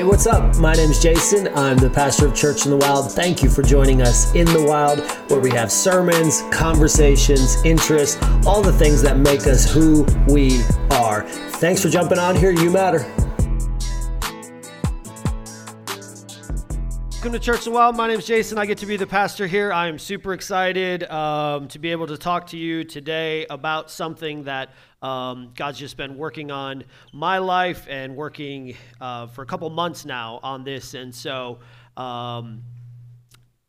Hey, what's up? My name's Jason. I'm the pastor of Church in the Wild. Thank you for joining us in the Wild, where we have sermons, conversations, interests, all the things that make us who we are. Thanks for jumping on here. You matter. Welcome to Church the Wild. My name is Jason. I get to be the pastor here. I am super excited um, to be able to talk to you today about something that um, God's just been working on my life and working uh, for a couple months now on this. And so um,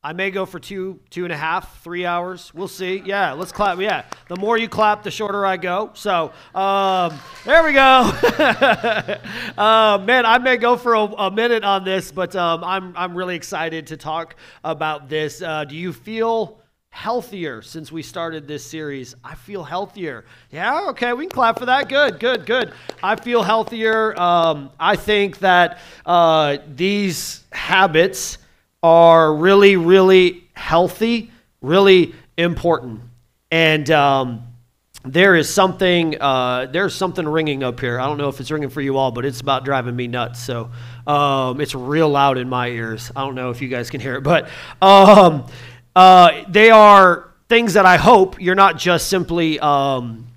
I may go for two, two and a half, three hours. We'll see. Yeah, let's clap. Yeah, the more you clap, the shorter I go. So um, there we go. uh, man, I may go for a, a minute on this, but um, I'm I'm really excited to talk about this. Uh, do you feel? healthier since we started this series. I feel healthier. Yeah, okay, we can clap for that. Good, good, good. I feel healthier. Um, I think that uh, these habits are really, really healthy, really important. And um, there is something, uh, there's something ringing up here. I don't know if it's ringing for you all, but it's about driving me nuts. So um, it's real loud in my ears. I don't know if you guys can hear it, but um, uh, they are things that I hope you're not just simply um,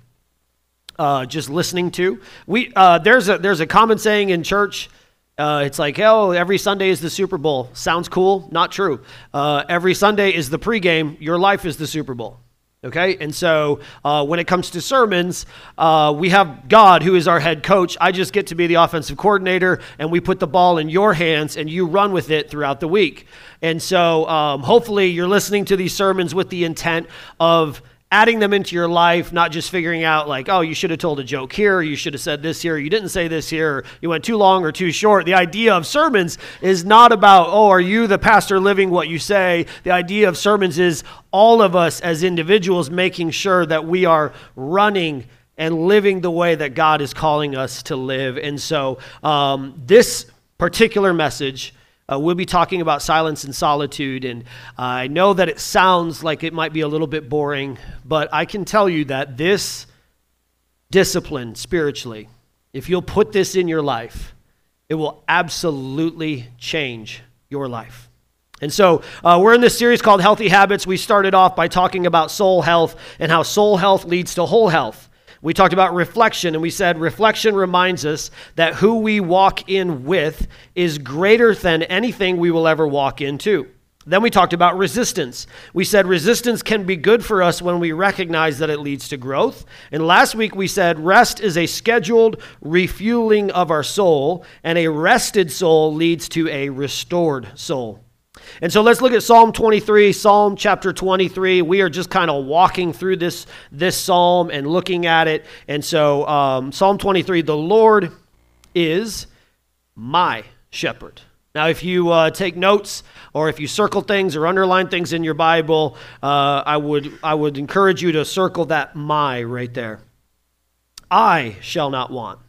uh, just listening to. We uh, there's a there's a common saying in church. Uh, it's like, oh, every Sunday is the Super Bowl. Sounds cool. Not true. Uh, every Sunday is the pregame. Your life is the Super Bowl. Okay? And so uh, when it comes to sermons, uh, we have God who is our head coach. I just get to be the offensive coordinator, and we put the ball in your hands, and you run with it throughout the week. And so um, hopefully you're listening to these sermons with the intent of adding them into your life, not just figuring out like, oh, you should have told a joke here, you should have said this here, you didn't say this here, you went too long or too short. The idea of sermons is not about, oh, are you the pastor living what you say? The idea of sermons is all of us as individuals making sure that we are running and living the way that God is calling us to live. And so um, this particular message uh, we'll be talking about silence and solitude, and uh, I know that it sounds like it might be a little bit boring, but I can tell you that this discipline spiritually, if you'll put this in your life, it will absolutely change your life. And so, uh, we're in this series called Healthy Habits. We started off by talking about soul health and how soul health leads to whole health. We talked about reflection, and we said reflection reminds us that who we walk in with is greater than anything we will ever walk into. Then we talked about resistance. We said resistance can be good for us when we recognize that it leads to growth. And last week we said rest is a scheduled refueling of our soul, and a rested soul leads to a restored soul. And so let's look at Psalm 23, Psalm chapter 23. We are just kind of walking through this, this psalm and looking at it. And so, um, Psalm 23, the Lord is my shepherd. Now, if you uh, take notes or if you circle things or underline things in your Bible, uh, I, would, I would encourage you to circle that my right there. I shall not want.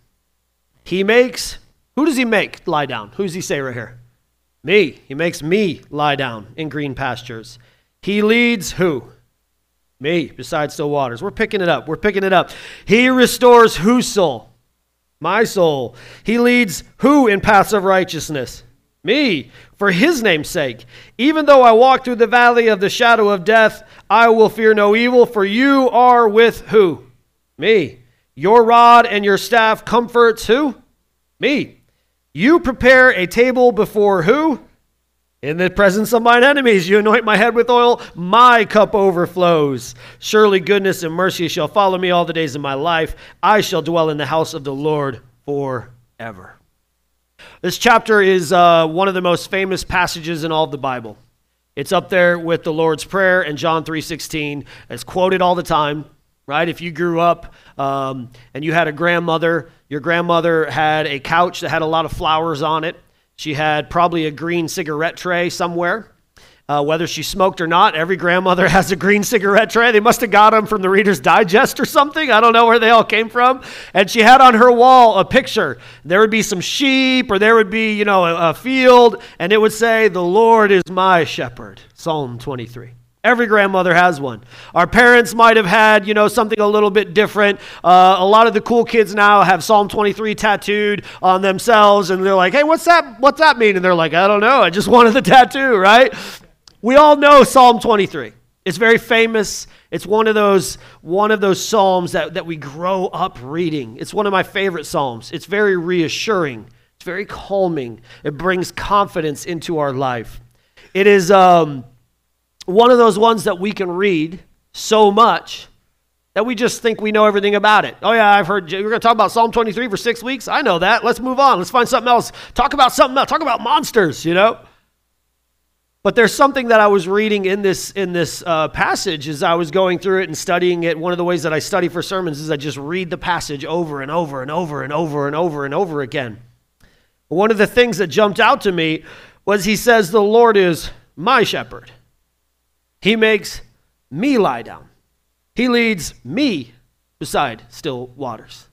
He makes, who does he make lie down? Who does he say right here? Me. He makes me lie down in green pastures. He leads who? Me, beside still waters. We're picking it up. We're picking it up. He restores whose soul? My soul. He leads who in paths of righteousness? Me, for his name's sake. Even though I walk through the valley of the shadow of death, I will fear no evil, for you are with who? Me. Your rod and your staff comforts who? Me. You prepare a table before who? In the presence of mine enemies, you anoint my head with oil, my cup overflows. Surely goodness and mercy shall follow me all the days of my life. I shall dwell in the house of the Lord forever. This chapter is uh, one of the most famous passages in all of the Bible. It's up there with the Lord's Prayer and John 3:16. It's quoted all the time, right? If you grew up um, and you had a grandmother your grandmother had a couch that had a lot of flowers on it. She had probably a green cigarette tray somewhere. Uh, whether she smoked or not, every grandmother has a green cigarette tray. They must have got them from the Reader's Digest or something. I don't know where they all came from. And she had on her wall a picture. There would be some sheep, or there would be, you know, a, a field, and it would say, "The Lord is my shepherd." Psalm 23. Every grandmother has one. Our parents might have had, you know, something a little bit different. Uh, a lot of the cool kids now have Psalm 23 tattooed on themselves, and they're like, "Hey, what's that? What's that mean?" And they're like, "I don't know. I just wanted the tattoo." Right? We all know Psalm 23. It's very famous. It's one of those one of those psalms that, that we grow up reading. It's one of my favorite psalms. It's very reassuring. It's very calming. It brings confidence into our life. It is um, one of those ones that we can read so much that we just think we know everything about it. Oh, yeah, I've heard you're going to talk about Psalm 23 for six weeks. I know that. Let's move on. Let's find something else. Talk about something else. Talk about monsters, you know? But there's something that I was reading in this in this uh, passage as I was going through it and studying it. One of the ways that I study for sermons is I just read the passage over and over and over and over and over and over again. One of the things that jumped out to me was he says, "The Lord is my shepherd." He makes me lie down. He leads me beside still waters,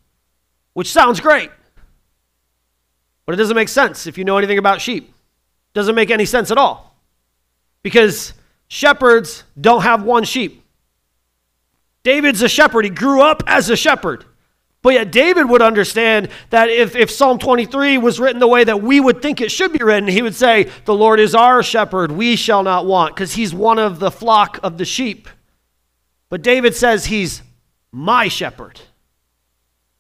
which sounds great. But it doesn't make sense if you know anything about sheep. It doesn't make any sense at all. Because shepherds don't have one sheep. David's a shepherd. He grew up as a shepherd. But yet, David would understand that if, if Psalm 23 was written the way that we would think it should be written, he would say, The Lord is our shepherd, we shall not want, because he's one of the flock of the sheep. But David says he's my shepherd.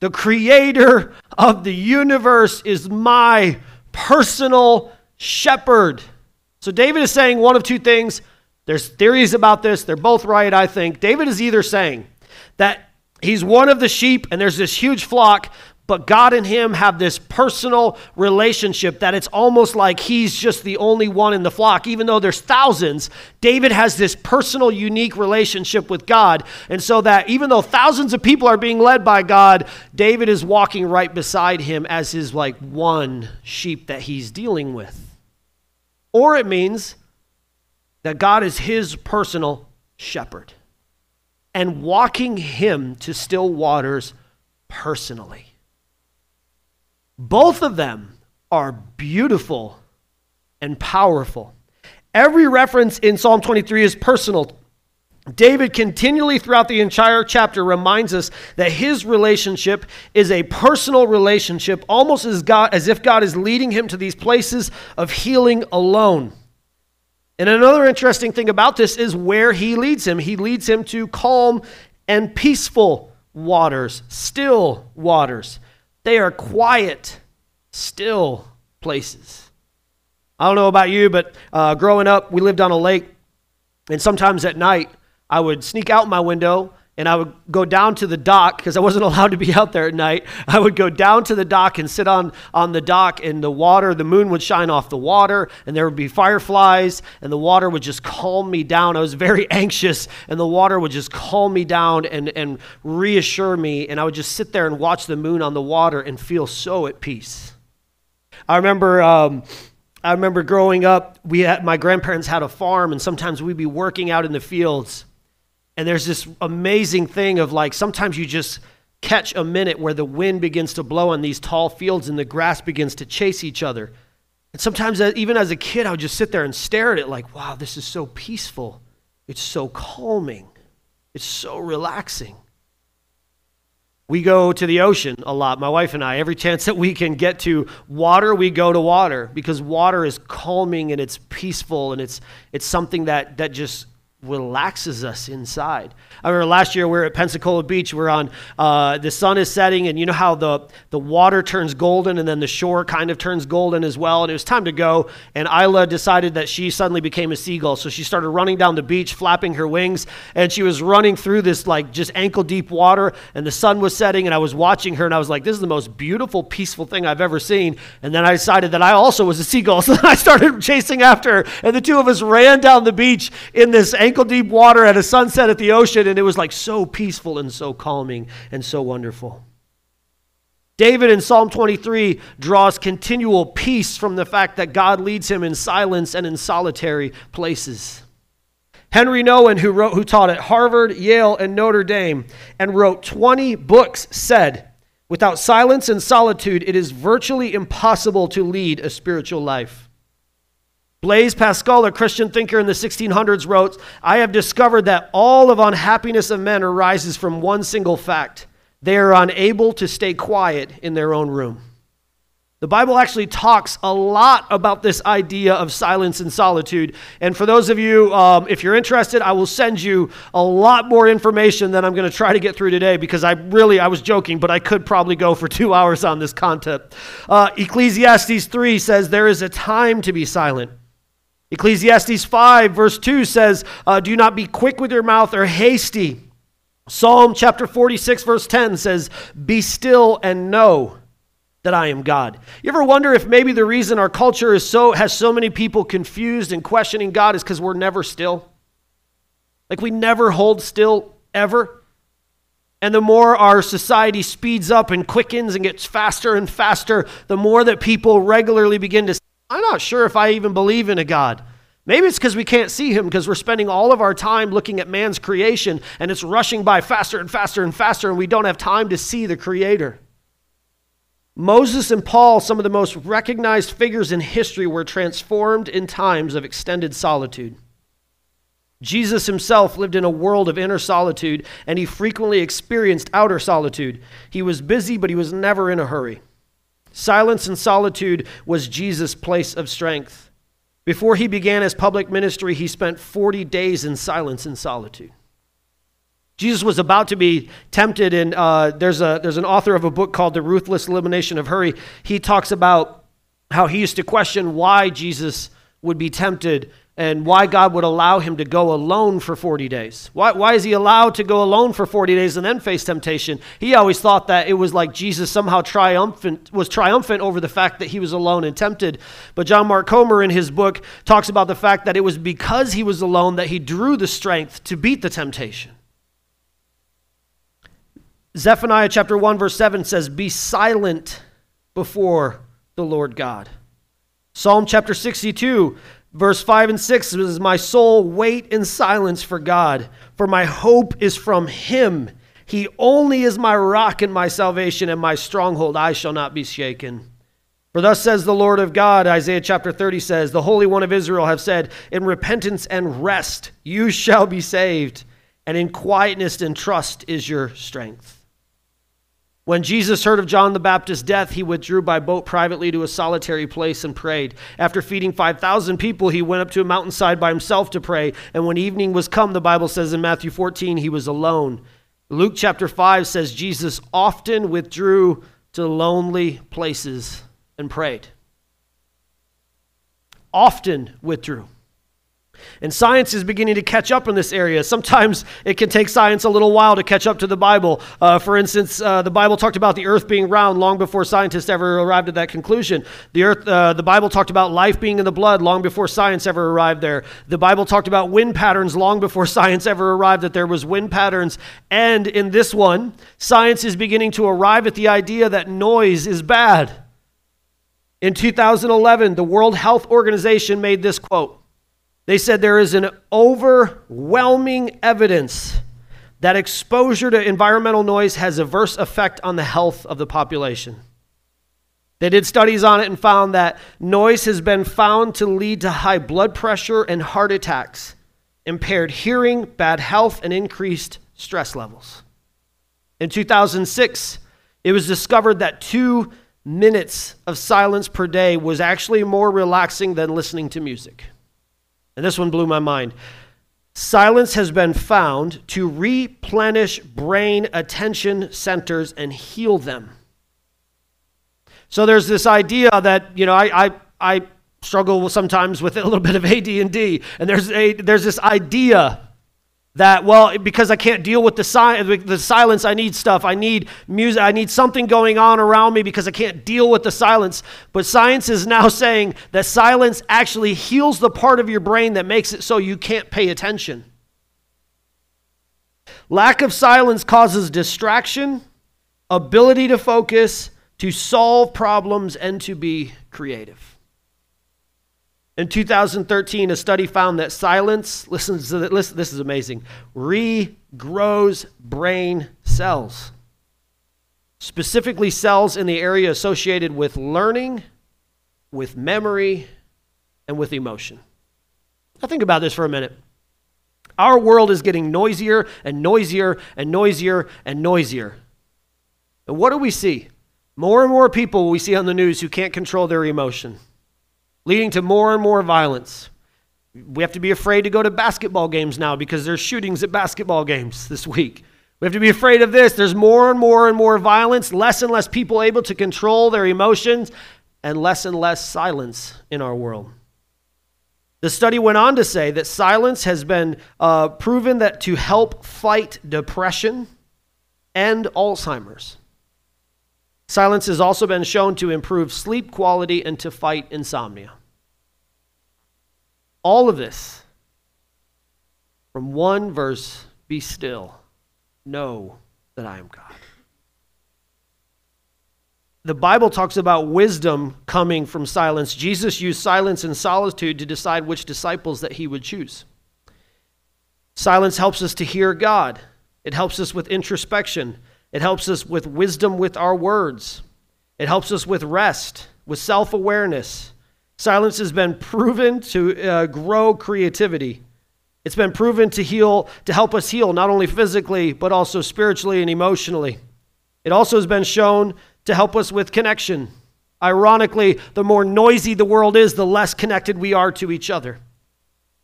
The creator of the universe is my personal shepherd. So David is saying one of two things. There's theories about this. They're both right, I think. David is either saying that He's one of the sheep, and there's this huge flock, but God and him have this personal relationship that it's almost like he's just the only one in the flock. Even though there's thousands, David has this personal, unique relationship with God. And so that even though thousands of people are being led by God, David is walking right beside him as his like one sheep that he's dealing with. Or it means that God is his personal shepherd and walking him to still waters personally. Both of them are beautiful and powerful. Every reference in Psalm 23 is personal. David continually throughout the entire chapter reminds us that his relationship is a personal relationship, almost as, God, as if God is leading him to these places of healing alone. And another interesting thing about this is where he leads him. He leads him to calm and peaceful waters, still waters. They are quiet, still places. I don't know about you, but uh, growing up, we lived on a lake, and sometimes at night, I would sneak out my window and I would go down to the dock because I wasn't allowed to be out there at night. I would go down to the dock and sit on, on the dock, and the water, the moon would shine off the water, and there would be fireflies, and the water would just calm me down. I was very anxious, and the water would just calm me down and, and reassure me, and I would just sit there and watch the moon on the water and feel so at peace. I remember. Um, I remember growing up, we had, my grandparents had a farm, and sometimes we'd be working out in the fields and there's this amazing thing of like sometimes you just catch a minute where the wind begins to blow on these tall fields and the grass begins to chase each other. And sometimes, uh, even as a kid, I would just sit there and stare at it like, wow, this is so peaceful. It's so calming. It's so relaxing. We go to the ocean a lot, my wife and I. Every chance that we can get to water, we go to water because water is calming and it's peaceful and it's, it's something that, that just relaxes us inside. I remember last year we were at Pensacola Beach. We're on, uh, the sun is setting, and you know how the, the water turns golden and then the shore kind of turns golden as well. And it was time to go. And Isla decided that she suddenly became a seagull. So she started running down the beach, flapping her wings. And she was running through this like just ankle deep water. And the sun was setting. And I was watching her and I was like, this is the most beautiful, peaceful thing I've ever seen. And then I decided that I also was a seagull. So I started chasing after her. And the two of us ran down the beach in this ankle deep water at a sunset at the ocean, and it was like so peaceful and so calming and so wonderful. David in Psalm 23 draws continual peace from the fact that God leads him in silence and in solitary places. Henri Nouwen, who, wrote, who taught at Harvard, Yale, and Notre Dame, and wrote 20 books, said, Without silence and solitude, it is virtually impossible to lead a spiritual life. Blaise Pascal, a Christian thinker in the 1600s, wrote, I have discovered that all of unhappiness of men arises from one single fact they are unable to stay quiet in their own room. The Bible actually talks a lot about this idea of silence and solitude. And for those of you, um, if you're interested, I will send you a lot more information than I'm going to try to get through today because I really, I was joking, but I could probably go for two hours on this content. Uh, Ecclesiastes 3 says, There is a time to be silent. Ecclesiastes 5, verse 2 says, uh, Do not be quick with your mouth or hasty. Psalm chapter 46, verse 10 says, Be still and know that I am God. You ever wonder if maybe the reason our culture is so has so many people confused and questioning God is because we're never still? Like we never hold still ever. And the more our society speeds up and quickens and gets faster and faster, the more that people regularly begin to I'm not sure if I even believe in a God. Maybe it's because we can't see him because we're spending all of our time looking at man's creation and it's rushing by faster and faster and faster, and we don't have time to see the Creator. Moses and Paul, some of the most recognized figures in history, were transformed in times of extended solitude. Jesus himself lived in a world of inner solitude, and he frequently experienced outer solitude. He was busy, but he was never in a hurry. Silence and solitude was Jesus' place of strength. Before he began his public ministry, he spent 40 days in silence and solitude. Jesus was about to be tempted, and uh, there's, a, there's an author of a book called The Ruthless Elimination of Hurry. He talks about how he used to question why Jesus would be tempted and why God would allow him to go alone for 40 days. Why, why is he allowed to go alone for 40 days and then face temptation? He always thought that it was like Jesus somehow triumphant, was triumphant over the fact that he was alone and tempted. But John Mark Comer in his book talks about the fact that it was because he was alone that he drew the strength to beat the temptation. Zephaniah chapter 1 verse 7 says, "Be silent before the Lord God." Psalm chapter 62 verse 5 and 6 says, "My soul wait in silence for God, for my hope is from him. He only is my rock and my salvation and my stronghold; I shall not be shaken." For thus says the Lord of God, Isaiah chapter 30 says, The Holy One of Israel have said, In repentance and rest you shall be saved, and in quietness and trust is your strength. When Jesus heard of John the Baptist's death, he withdrew by boat privately to a solitary place and prayed. After feeding 5,000 people, he went up to a mountainside by himself to pray. And when evening was come, the Bible says in Matthew 14, he was alone. Luke chapter 5 says Jesus often withdrew to lonely places and prayed. Often withdrew. And science is beginning to catch up in this area. Sometimes it can take science a little while to catch up to the Bible. Uh, for instance, uh, the Bible talked about the earth being round long before scientists ever arrived at that conclusion. The, earth, uh, the Bible talked about life being in the blood long before science ever arrived there. The Bible talked about wind patterns long before science ever arrived that there was wind patterns. And in this one, science is beginning to arrive at the idea that noise is bad. In 2011, the World Health Organization made this quote. They said there is an overwhelming evidence that exposure to environmental noise has adverse effect on the health of the population. They did studies on it and found that noise has been found to lead to high blood pressure and heart attacks, impaired hearing, bad health, and increased stress levels. In 2006, it was discovered that two minutes of silence per day was actually more relaxing than listening to music. And this one blew my mind. Silence has been found to replenish brain attention centers and heal them. So there's this idea that, you know, I, I, I struggle sometimes with a little bit of AD&D, and there's, a, there's this idea that well because i can't deal with the, si- the silence i need stuff. I need music i need something going on around me because i can't deal with the silence. But science is now saying that silence actually heals the part of your brain that makes it so you can't pay attention. Lack of silence causes distraction ability to focus to solve problems and to be creative in 2013, a study found that silence, listen to this, this is amazing, regrows brain cells. Specifically, cells in the area associated with learning, with memory, and with emotion. Now, think about this for a minute. Our world is getting noisier and noisier and noisier and noisier. And what do we see? More and more people we see on the news who can't control their emotion, leading to more and more violence. We have to be afraid to go to basketball games now because there's shootings at basketball games this week. We have to be afraid of this. There's more and more and more violence, less and less people able to control their emotions, and less and less silence in our world. The study went on to say that silence has been uh, proven that to help fight depression and Alzheimer's. Silence has also been shown to improve sleep quality and to fight insomnia. All of this from one verse be still, know that I am God. The Bible talks about wisdom coming from silence. Jesus used silence and solitude to decide which disciples that he would choose. Silence helps us to hear God. It helps us with introspection. It helps us with wisdom with our words. It helps us with rest, with self awareness. Silence has been proven to uh, grow creativity. It's been proven to heal, to help us heal, not only physically, but also spiritually and emotionally. It also has been shown to help us with connection. Ironically, the more noisy the world is, the less connected we are to each other.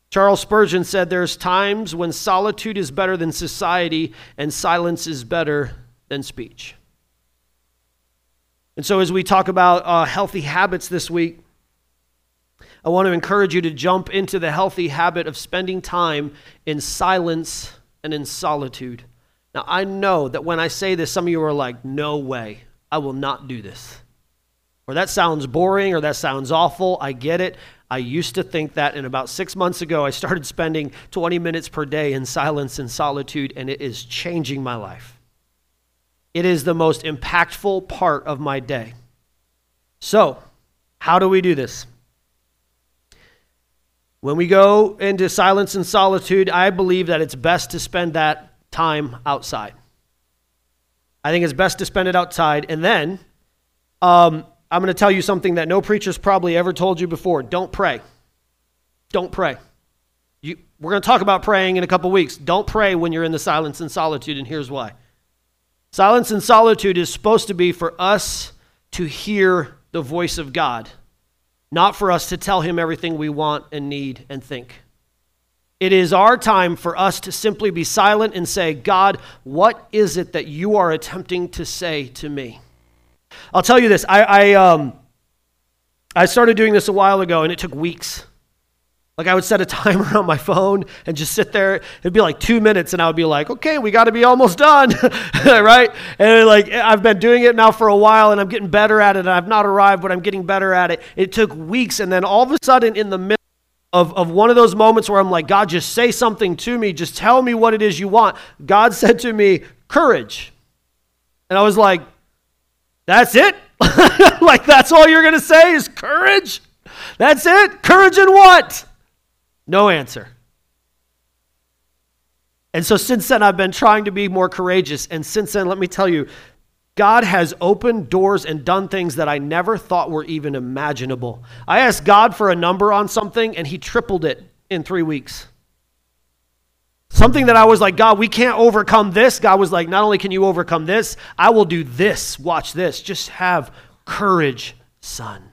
Charles Spurgeon said there's times when solitude is better than society and silence is better than speech. And so, as we talk about uh, healthy habits this week, I want to encourage you to jump into the healthy habit of spending time in silence and in solitude. Now, I know that when I say this, some of you are like, no way, I will not do this. Or that sounds boring or that sounds awful. I get it. I used to think that, and about six months ago, I started spending 20 minutes per day in silence and solitude, and it is changing my life. It is the most impactful part of my day. So, how do we do this? When we go into silence and solitude, I believe that it's best to spend that time outside. I think it's best to spend it outside. And then um, I'm going to tell you something that no preacher's probably ever told you before. Don't pray. Don't pray. You, we're going to talk about praying in a couple weeks. Don't pray when you're in the silence and solitude, and here's why. Silence and solitude is supposed to be for us to hear the voice of God, not for us to tell Him everything we want and need and think. It is our time for us to simply be silent and say, God, what is it that you are attempting to say to me? I'll tell you this. I, I, um, I started doing this a while ago, and it took weeks. Like I would set a timer on my phone and just sit there. It'd be like two minutes, and I would be like, "Okay, we got to be almost done," right? And like I've been doing it now for a while, and I'm getting better at it. And I've not arrived, but I'm getting better at it. It took weeks, and then all of a sudden, in the middle of, of one of those moments where I'm like, God, just say something to me. Just tell me what it is you want. God said to me, courage. And I was like, that's it? like, that's all you're to say is courage? That's it? Courage in what? No answer. And so since then, I've been trying to be more courageous. And since then, let me tell you, God has opened doors and done things that I never thought were even imaginable. I asked God for a number on something, and He tripled it in three weeks. Something that I was like, God, we can't overcome this. God was like, not only can you overcome this, I will do this. Watch this. Just have courage, son.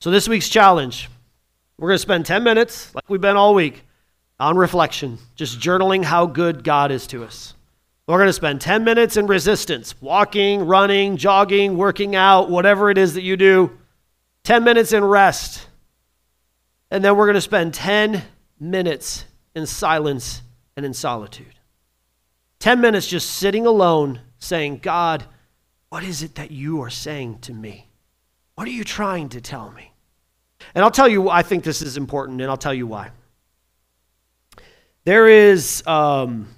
So, this week's challenge we're going to spend 10 minutes, like we've been all week, on reflection, just journaling how good God is to us. We're going to spend 10 minutes in resistance, walking, running, jogging, working out, whatever it is that you do. 10 minutes in rest. And then we're going to spend 10 minutes in silence and in solitude. 10 minutes just sitting alone saying, God, what is it that you are saying to me? What are you trying to tell me? And I'll tell you, I think this is important, and I'll tell you why. There is, um,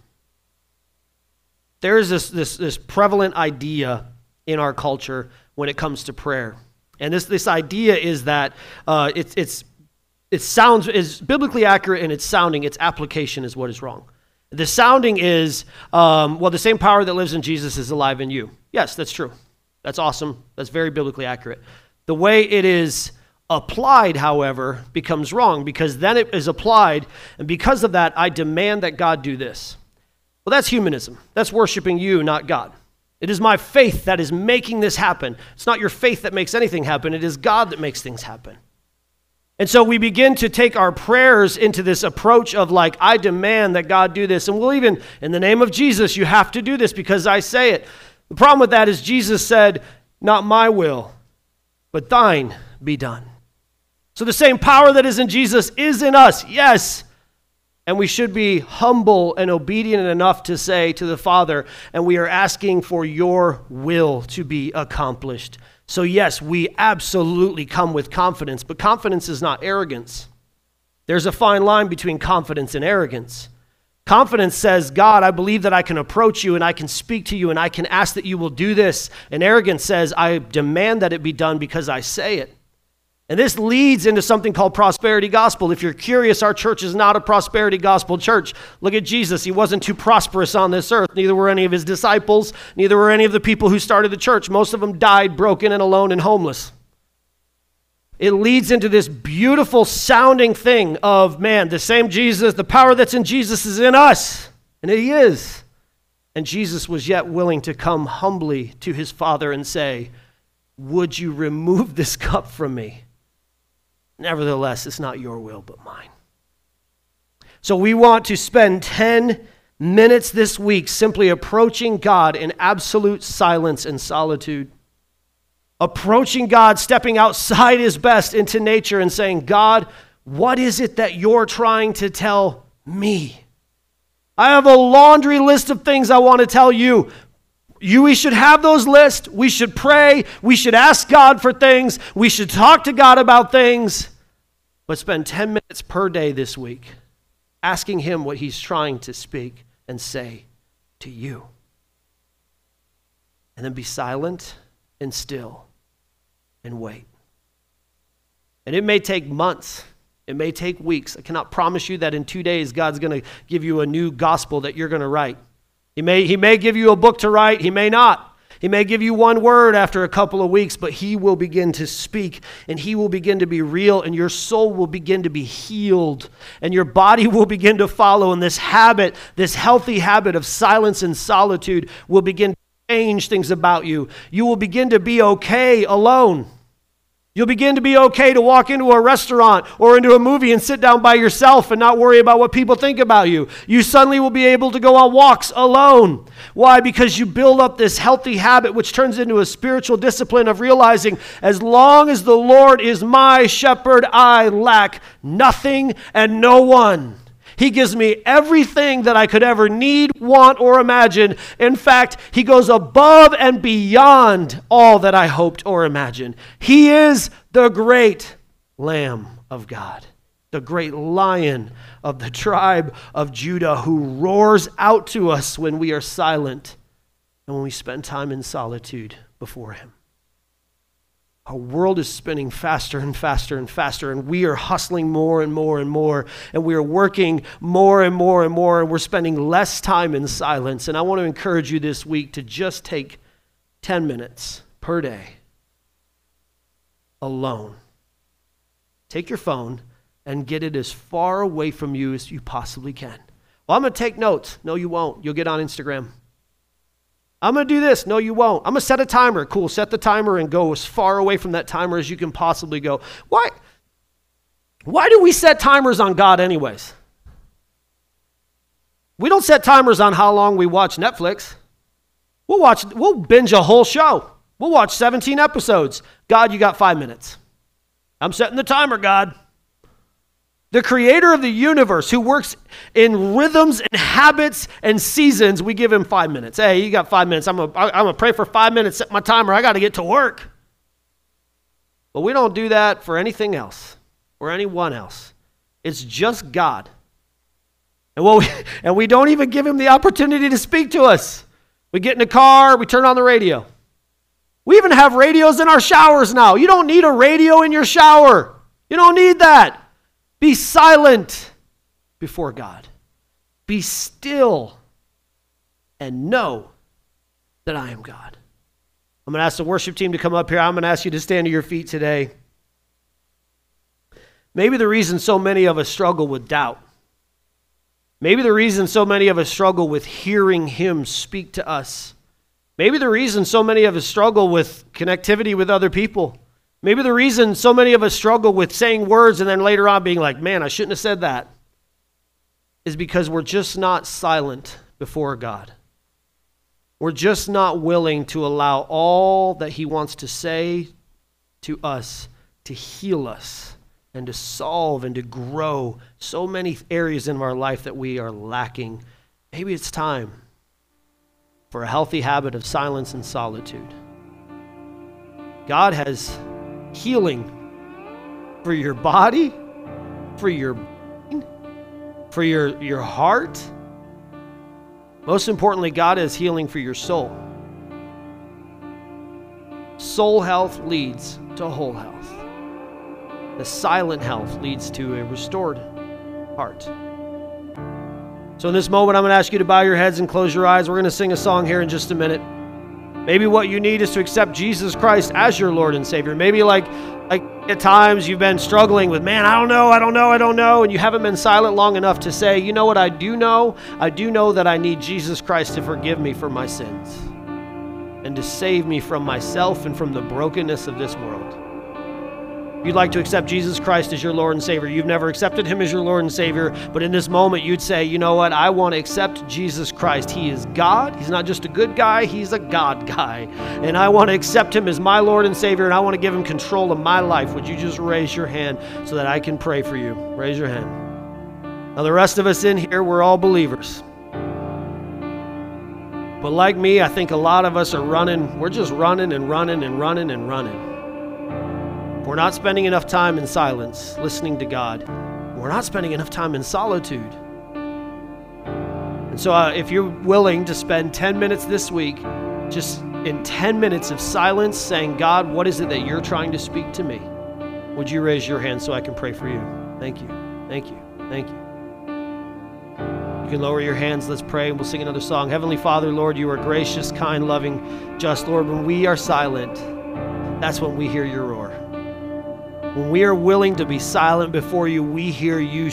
there is this, this, this prevalent idea in our culture when it comes to prayer. And this, this idea is that uh, it's, it's, it sounds is biblically accurate in its sounding, its application is what is wrong. The sounding is, um, well, the same power that lives in Jesus is alive in you. Yes, that's true. That's awesome. That's very biblically accurate. The way it is Applied, however, becomes wrong because then it is applied, and because of that, I demand that God do this. Well, that's humanism. That's worshiping you, not God. It is my faith that is making this happen. It's not your faith that makes anything happen, it is God that makes things happen. And so we begin to take our prayers into this approach of, like, I demand that God do this. And we'll even, in the name of Jesus, you have to do this because I say it. The problem with that is Jesus said, Not my will, but thine be done. So the same power that is in Jesus is in us, yes. And we should be humble and obedient enough to say to the Father, and we are asking for your will to be accomplished. So, yes, we absolutely come with confidence, but confidence is not arrogance. There's a fine line between confidence and arrogance. Confidence says, God, I believe that I can approach you and I can speak to you and I can ask that you will do this. And arrogance says, I demand that it be done because I say it. And this leads into something called prosperity gospel. If you're curious, our church is not a prosperity gospel church. Look at Jesus. He wasn't too prosperous on this earth. Neither were any of his disciples, neither were any of the people who started the church. Most of them died broken and alone and homeless. It leads into this beautiful sounding thing of, man, the same Jesus, the power that's in Jesus is in us. And he is. And Jesus was yet willing to come humbly to his Father and say, Would you remove this cup from me? Nevertheless, it's not your will, but mine. So we want to spend 10 minutes this week simply approaching God in absolute silence and solitude. Approaching God, stepping outside his best into nature and saying, God, what is it that you're trying to tell me? I have a laundry list of things I want to tell you. You, we should have those lists. We should pray. We should ask God for things. We should talk to God about things. But spend 10 minutes per day this week asking Him what He's trying to speak and say to you. And then be silent and still and wait. And it may take months. It may take weeks. I cannot promise you that in two days God's going to give you a new gospel that you're going to write. He may, he may give you a book to write, he may not. He may give you one word after a couple of weeks, but he will begin to speak and he will begin to be real, and your soul will begin to be healed, and your body will begin to follow. And this habit, this healthy habit of silence and solitude, will begin to change things about you. You will begin to be okay alone. You'll begin to be okay to walk into a restaurant or into a movie and sit down by yourself and not worry about what people think about you. You suddenly will be able to go on walks alone. Why? Because you build up this healthy habit, which turns into a spiritual discipline of realizing as long as the Lord is my shepherd, I lack nothing and no one. He gives me everything that I could ever need, want, or imagine. In fact, He goes above and beyond all that I hoped or imagined. He is the great Lamb of God, the great lion of the tribe of Judah who roars out to us when we are silent and when we spend time in solitude before Him. Our world is spinning faster and faster and faster, and we are hustling more and more and more, and we are working more and more and more, and we're spending less time in silence. And I want to encourage you this week to just take 10 minutes per day alone. Take your phone and get it as far away from you as you possibly can. Well, I'm going to take notes. No, you won't. You'll get on Instagram. I'm going to do this. No, you won't. I'm going to set a timer. Cool. Set the timer and go as far away from that timer as you can possibly go. Why? Why do we set timers on God, anyways? We don't set timers on how long we watch Netflix. We'll watch, we'll binge a whole show. We'll watch 17 episodes. God, you got five minutes. I'm setting the timer, God the creator of the universe who works in rhythms and habits and seasons, we give him five minutes. Hey, you got five minutes. I'm going to pray for five minutes, set my timer. I got to get to work. But we don't do that for anything else or anyone else. It's just God. And, well, we, and we don't even give him the opportunity to speak to us. We get in the car, we turn on the radio. We even have radios in our showers now. You don't need a radio in your shower. You don't need that. Be silent before God. Be still and know that I am God. I'm going to ask the worship team to come up here. I'm going to ask you to stand to your feet today. maybe the reason so many of us struggle with doubt, maybe the reason so many of us struggle with hearing Him speak to us, maybe the reason so many of us struggle with connectivity with other people, maybe the reason so many of us struggle with saying words and then later on being like, man, I shouldn't have said that, is because we're just not silent before God. We're just not willing to allow all that He wants to say to us to heal us and to solve and to grow so many areas in our life that we are lacking. Maybe it's time for a healthy habit of silence and solitude. God has healing for your body, for your for your, your heart most importantly, God is healing for your soul. Soul health leads to whole health. The silent health leads to a restored heart. So, in this moment, I'm going to ask you to bow your heads and close your eyes. We're going to sing a song here in just a minute. Maybe what you need is to accept Jesus Christ as your Lord and Savior. Maybe, like, like at times you've been struggling with, man, I don't know, I don't know, I don't know, and you haven't been silent long enough to say, you know what I do know? I do know that I need Jesus Christ to forgive me for my sins and to save me from myself and from the brokenness of this world you'd like to accept Jesus Christ as your Lord and Savior, you've never accepted Him as your Lord and Savior, but in this moment you'd say, you know what, I want to accept Jesus Christ. He is God. He's not just a good guy, He's a God guy. And I want to accept Him as my Lord and Savior, and I want to give Him control of my life. Would you just raise your hand so that I can pray for you? Raise your hand. Now, the rest of us in here, we're all believers. But like me, I think a lot of us are running, we're just running and running and running and running. We're not spending enough time in silence, listening to God. We're not spending enough time in solitude. And so, uh, if you're willing to spend 10 minutes this week, just in 10 minutes of silence, saying, God, what is it that you're trying to speak to me? Would you raise your hand so I can pray for you? Thank you. Thank you. Thank you. You can lower your hands. Let's pray and we'll sing another song. Heavenly Father, Lord, you are gracious, kind, loving, just. Lord, when we are silent, that's when we hear your roar. When we are willing to be silent before you, we hear you